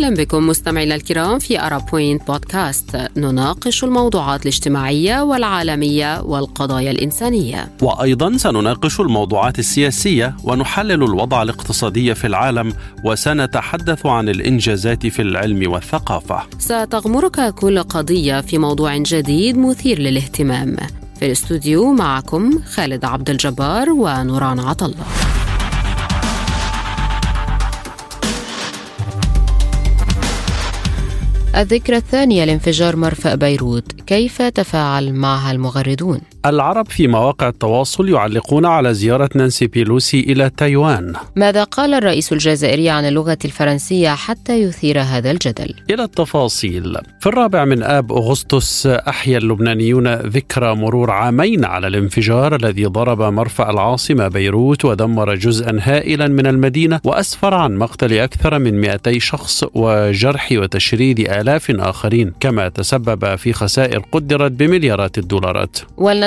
أهلا بكم مستمعينا الكرام في أرا بوينت بودكاست. نناقش الموضوعات الاجتماعية والعالمية والقضايا الإنسانية. وأيضا سنناقش الموضوعات السياسية ونحلل الوضع الاقتصادي في العالم وسنتحدث عن الإنجازات في العلم والثقافة. ستغمرك كل قضية في موضوع جديد مثير للاهتمام. في الاستوديو معكم خالد عبد الجبار ونوران عطله الذكرى الثانية لانفجار مرفأ بيروت كيف تفاعل معها المغردون؟ العرب في مواقع التواصل يعلقون على زيارة نانسي بيلوسي إلى تايوان. ماذا قال الرئيس الجزائري عن اللغة الفرنسية حتى يثير هذا الجدل؟ إلى التفاصيل. في الرابع من آب أغسطس أحيا اللبنانيون ذكرى مرور عامين على الانفجار الذي ضرب مرفأ العاصمة بيروت ودمر جزءا هائلا من المدينة وأسفر عن مقتل أكثر من 200 شخص وجرح وتشريد آلاف آخرين كما تسبب في خسائر قدرت بمليارات الدولارات.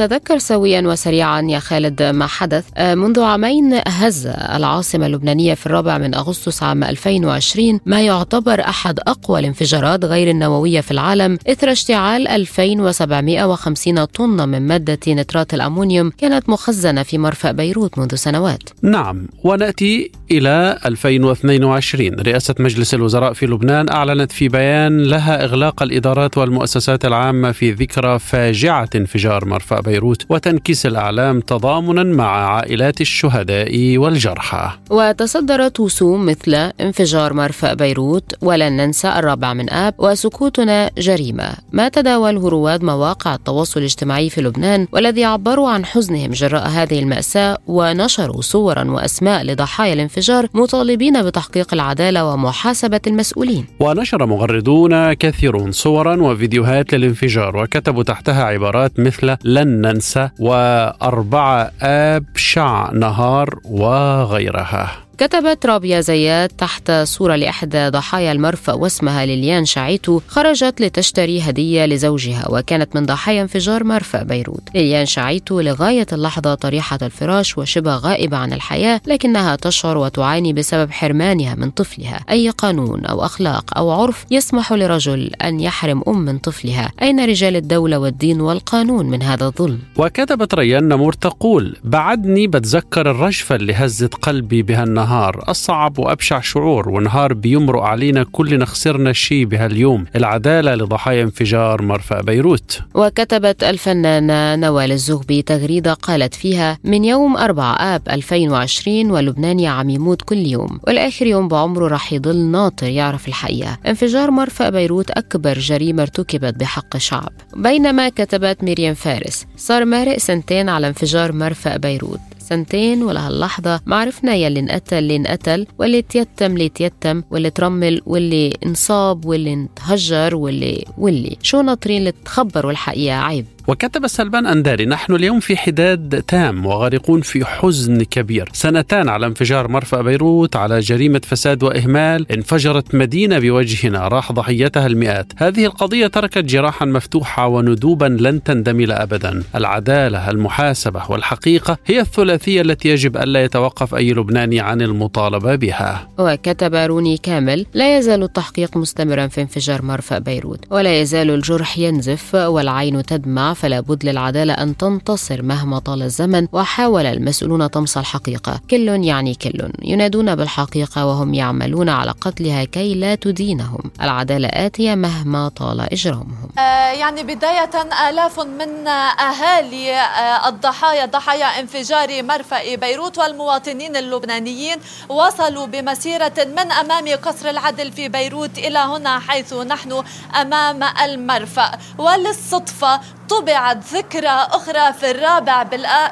ولنتذكر سويا وسريعا يا خالد ما حدث. آه، منذ عامين هز العاصمة اللبنانية في الرابع من أغسطس عام 2020 ما يعتبر أحد أقوى الانفجارات غير النووية في العالم إثر اشتعال 2750 طن من مادة نترات الأمونيوم كانت مخزنة في مرفأ بيروت منذ سنوات. نعم ونأتي إلى 2022 رئاسة مجلس الوزراء في لبنان أعلنت في بيان لها إغلاق الإدارات والمؤسسات العامة في ذكرى فاجعة انفجار مرفأ بيروت وتنكيس الأعلام تضامنا مع عائلات الشهداء والجرحى. وتصدرت وسوم مثل انفجار مرفأ بيروت ولن ننسى الرابع من آب وسكوتنا جريمة. ما تداوله رواد مواقع التواصل الاجتماعي في لبنان والذي عبروا عن حزنهم جراء هذه المأساة ونشروا صورا وأسماء لضحايا الانفجار مطالبين بتحقيق العدالة ومحاسبة المسؤولين. ونشر مغردون كثيرون صورا وفيديوهات للانفجار وكتبوا تحتها عبارات مثل لن ننسى وأربعة آب شع نهار وغيرها. كتبت رابيا زياد تحت صورة لإحدى ضحايا المرفأ واسمها ليليان شعيتو خرجت لتشتري هدية لزوجها وكانت من ضحايا انفجار مرفأ بيروت. ليليان شعيتو لغاية اللحظة طريحة الفراش وشبه غائبة عن الحياة لكنها تشعر وتعاني بسبب حرمانها من طفلها. أي قانون أو أخلاق أو عرف يسمح لرجل أن يحرم أم من طفلها؟ أين رجال الدولة والدين والقانون من هذا الظلم؟ وكتبت ريان نمور تقول بعدني بتذكر الرجفة اللي هزت قلبي بها النهار أصعب وأبشع شعور ونهار بيمرق علينا كلنا خسرنا شيء بهاليوم. العدالة لضحايا انفجار مرفأ بيروت. وكتبت الفنانة نوال الزغبي تغريدة قالت فيها من يوم 4 آب 2020 ولبنان عم يموت كل يوم والآخر يوم بعمره رح يضل ناطر يعرف الحقيقة. انفجار مرفأ بيروت أكبر جريمة ارتكبت بحق الشعب بينما كتبت مريم فارس صار مارق سنتين على انفجار مرفأ بيروت. سنتين ولهاللحظة ما عرفنا يلي انقتل اللي انقتل واللي تيتم اللي تيتم واللي ترمل واللي انصاب واللي انتهجر واللي واللي. شو ناطرين اللي تخبروا الحقيقة عيب؟ وكتب سلمان أنداري نحن اليوم في حداد تام وغارقون في حزن كبير. سنتان على انفجار مرفأ بيروت على جريمة فساد وإهمال انفجرت مدينة بوجهنا راح ضحيتها المئات. هذه القضية تركت جراحا مفتوحة وندوبا لن تندمل أبدا. العدالة المحاسبة والحقيقة هي الثلاثية التي يجب ألا يتوقف أي لبناني عن المطالبة بها. وكتب روني كامل لا يزال التحقيق مستمرا في انفجار مرفأ بيروت ولا يزال الجرح ينزف والعين تدمع فلا بد للعدالة أن تنتصر مهما طال الزمن وحاول المسؤولون طمس الحقيقة. كل يعني كل. ينادون بالحقيقة وهم يعملون على قتلها كي لا تدينهم. العدالة آتية مهما طال إجرامهم. آه يعني بداية آلاف من أهالي آه الضحايا ضحايا انفجار مرفأ بيروت والمواطنين اللبنانيين وصلوا بمسيرة من أمام قصر العدل في بيروت إلى هنا حيث نحن أمام المرفأ. وللصدفة طبعت ذكرى أخرى في الرابع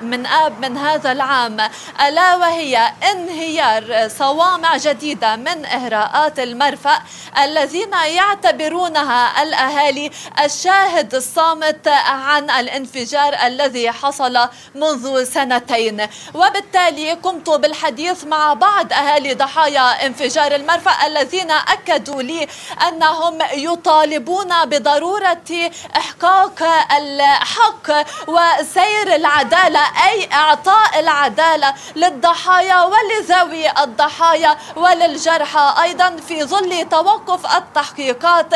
من آب من هذا العام. ألا وهي انهيار صوامع جديدة من إهراءات المرفأ الذين يعتبرونها الأهالي الشاهد الصامت عن الانفجار الذي حصل منذ سنتين. وبالتالي قمت بالحديث مع بعض أهالي ضحايا انفجار المرفأ الذين أكدوا لي أنهم يطالبون بضرورة إحقاق الحق وسير العدالة أي إعطاء العدالة للضحايا ولذوي الضحايا وللجرحى. أيضا في ظل توقف التحقيقات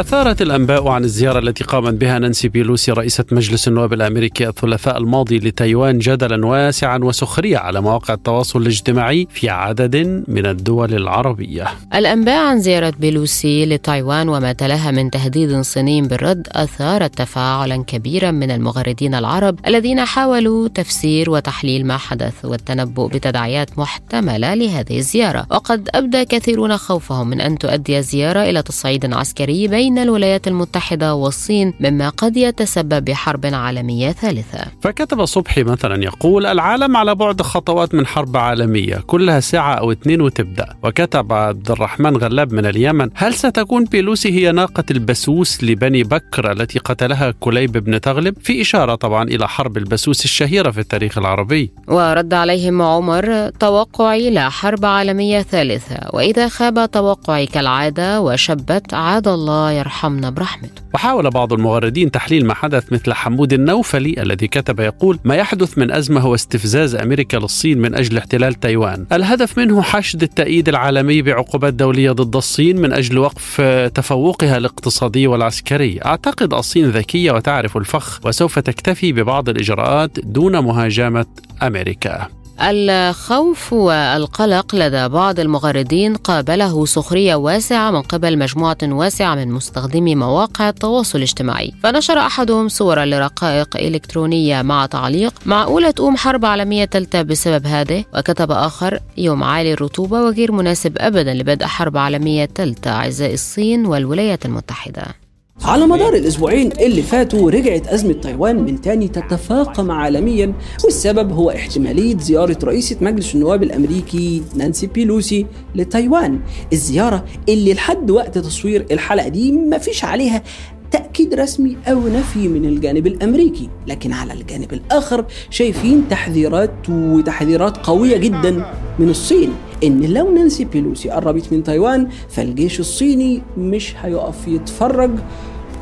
أثارت الأنباء عن الزيارة التي قامت بها نانسي بيلوسي رئيسة مجلس النواب الأمريكي الثلاثاء الماضي لتايوان جدلا واسعا وسخرية على مواقع التواصل الاجتماعي في عدد من الدول العربية. الأنباء عن زيارة بيلوسي لتايوان وما تلاها من تهديد صيني بالرد أثارت تفاعلا كبيرا من المغردين العرب الذين حاولوا تفسير وتحليل ما حدث والتنبؤ بتداعيات محتملة لهذه الزيارة. وقد أبدى كثيرون خوفهم من أن تؤدي الزيارة إلى تصعيد عسكري بين بين الولايات المتحدة والصين مما قد يتسبب بحرب عالمية ثالثة. فكتب صبحي مثلا يقول العالم على بعد خطوات من حرب عالمية كلها ساعة أو اثنين وتبدأ. وكتب عبد الرحمن غلاب من اليمن هل ستكون بيلوسي هي ناقة البسوس لبني بكر التي قتلها كليب بن تغلب؟ في إشارة طبعا إلى حرب البسوس الشهيرة في التاريخ العربي. ورد عليهم عمر توقعي لا حرب عالمية ثالثة وإذا خاب توقعي كالعادة وشبت عاد الله يرحمنا برحمته. وحاول بعض المغردين تحليل ما حدث مثل حمود النوفلي الذي كتب يقول ما يحدث من أزمة هو استفزاز أمريكا للصين من أجل احتلال تايوان. الهدف منه حشد التأييد العالمي بعقوبات دولية ضد الصين من أجل وقف تفوقها الاقتصادي والعسكري. أعتقد الصين ذكية وتعرف الفخ وسوف تكتفي ببعض الإجراءات دون مهاجمة أمريكا. الخوف والقلق لدى بعض المغردين قابله سخرية واسعة من قبل مجموعة واسعة من مستخدمي مواقع التواصل الاجتماعي. فنشر أحدهم صورا لرقائق إلكترونية مع تعليق معقولة تقوم حرب عالمية ثالثة بسبب هذا وكتب آخر يوم عالي الرطوبة وغير مناسب أبدا لبدء حرب عالمية ثالثة أعزائي الصين والولايات المتحدة. على مدار الأسبوعين اللي فاتوا رجعت أزمة تايوان من تاني تتفاقم عالميا والسبب هو احتمالية زيارة رئيسة مجلس النواب الأمريكي نانسي بيلوسي لتايوان. الزيارة اللي لحد وقت تصوير الحلقة دي مفيش عليها تأكيد رسمي أو نفي من الجانب الأمريكي لكن على الجانب الآخر شايفين تحذيرات وتحذيرات قوية جدا من الصين. إن لو نانسي بيلوسي قربت من تايوان فالجيش الصيني مش هيقف يتفرج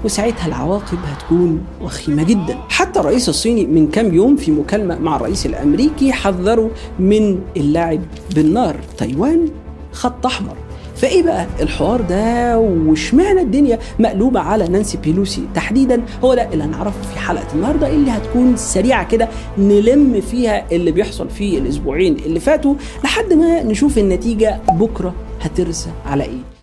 وساعتها العواقب هتكون وخيمة جدا. حتى الرئيس الصيني من كام يوم في مكالمة مع الرئيس الأمريكي حذروا من اللعب بالنار. تايوان خط أحمر. فإيه بقى الحوار ده؟ واشمعنى الدنيا مقلوبة على نانسي بيلوسي تحديدا؟ هو ده اللي هنعرفه في حلقة النهارده اللي هتكون سريعة كده نلم فيها اللي بيحصل في الأسبوعين اللي فاتوا لحد ما نشوف النتيجة بكرة هترسى على إيه.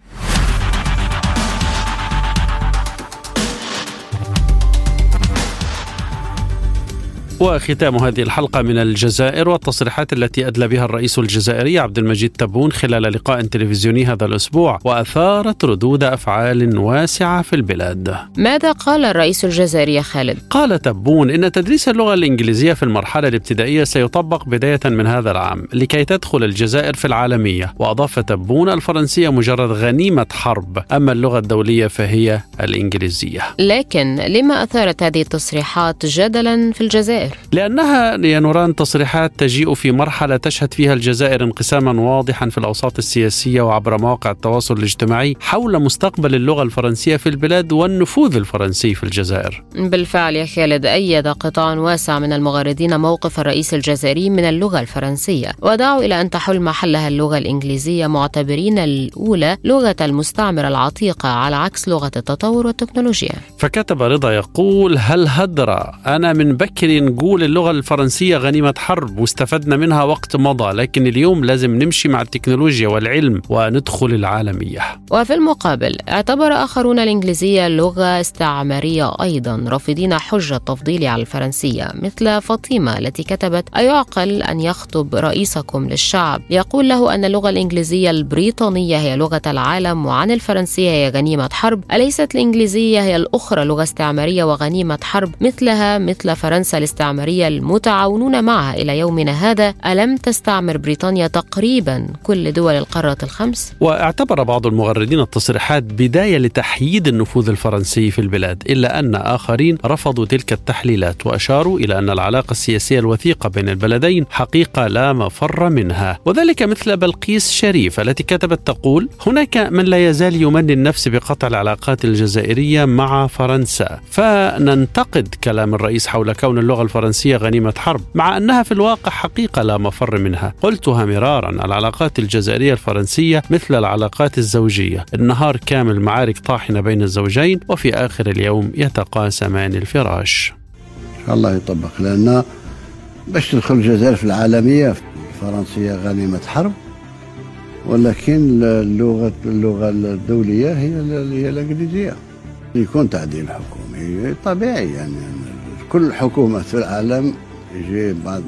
وختام هذه الحلقة من الجزائر والتصريحات التي أدلى بها الرئيس الجزائري عبد المجيد تبون خلال لقاء تلفزيوني هذا الأسبوع وأثارت ردود أفعال واسعة في البلاد ماذا قال الرئيس الجزائري خالد؟ قال تبون إن تدريس اللغة الإنجليزية في المرحلة الابتدائية سيطبق بداية من هذا العام لكي تدخل الجزائر في العالمية وأضاف تبون الفرنسية مجرد غنيمة حرب أما اللغة الدولية فهي الإنجليزية لكن لما أثارت هذه التصريحات جدلا في الجزائر؟ لأنها يا نوران تصريحات تجيء في مرحلة تشهد فيها الجزائر انقساما واضحا في الأوساط السياسية وعبر مواقع التواصل الاجتماعي حول مستقبل اللغة الفرنسية في البلاد والنفوذ الفرنسي في الجزائر. بالفعل يا خالد أيد قطاع واسع من المغردين موقف الرئيس الجزائري من اللغة الفرنسية. ودعوا إلى أن تحل محلها اللغة الإنجليزية معتبرين الأولى لغة المستعمرة العتيقة على عكس لغة التطور والتكنولوجيا. فكتب رضا يقول هل هدر؟ أنا من بكر نقول اللغة الفرنسية غنيمة حرب واستفدنا منها وقت مضى لكن اليوم لازم نمشي مع التكنولوجيا والعلم وندخل العالمية. وفي المقابل اعتبر آخرون الإنجليزية لغة استعمارية أيضا رافضين حجة تفضيل على الفرنسية مثل فاطمة التي كتبت أيعقل أن يخطب رئيسكم للشعب. يقول له أن اللغة الإنجليزية البريطانية هي لغة العالم وعن الفرنسية هي غنيمة حرب. أليست الإنجليزية هي الأخرى لغة استعمارية وغنيمة حرب؟ مثلها مثل فرنسا الاستعمارية. الاستعمارية المتعاونون معها إلى يومنا هذا. ألم تستعمر بريطانيا تقريبا كل دول القارة الخمس؟ واعتبر بعض المغردين التصريحات بداية لتحييد النفوذ الفرنسي في البلاد إلا أن آخرين رفضوا تلك التحليلات وأشاروا إلى أن العلاقة السياسية الوثيقة بين البلدين حقيقة لا مفر منها. وذلك مثل بلقيس شريف التي كتبت تقول هناك من لا يزال يمني النفس بقطع العلاقات الجزائرية مع فرنسا فننتقد كلام الرئيس حول كون اللغة الفرنسية غنيمة حرب مع أنها في الواقع حقيقة لا مفر منها. قلتها مرارا العلاقات الجزائرية الفرنسية مثل العلاقات الزوجية. النهار كامل معارك طاحنة بين الزوجين وفي آخر اليوم يتقاسمان الفراش. الله يطبق لأن باش تدخل الجزائر في العالمية الفرنسية غنيمة حرب ولكن اللغة اللغة الدولية هي هي الإنجليزية. يكون تعديل حكومي طبيعي يعني كل حكومة في العالم يجي بعد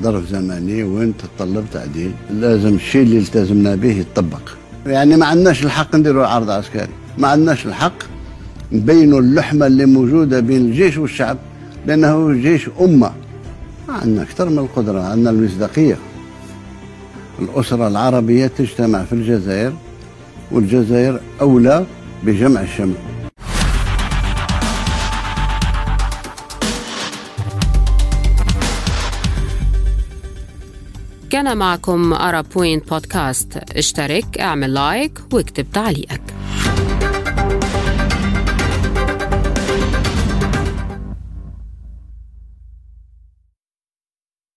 ظرف زمني وين تتطلب تعديل. لازم الشيء اللي التزمنا به يتطبق. يعني ما عندناش الحق نديروا عرض عسكري. ما عندناش الحق نبينوا اللحمة اللي موجودة بين الجيش والشعب لأنه جيش أمة. عندنا أكثر من القدرة عندنا المصداقية. الأسرة العربية تجتمع في الجزائر والجزائر أولى بجمع الشمل. كان معكم أرا بوينت بودكاست. اشترك اعمل like واكتب تعليقك.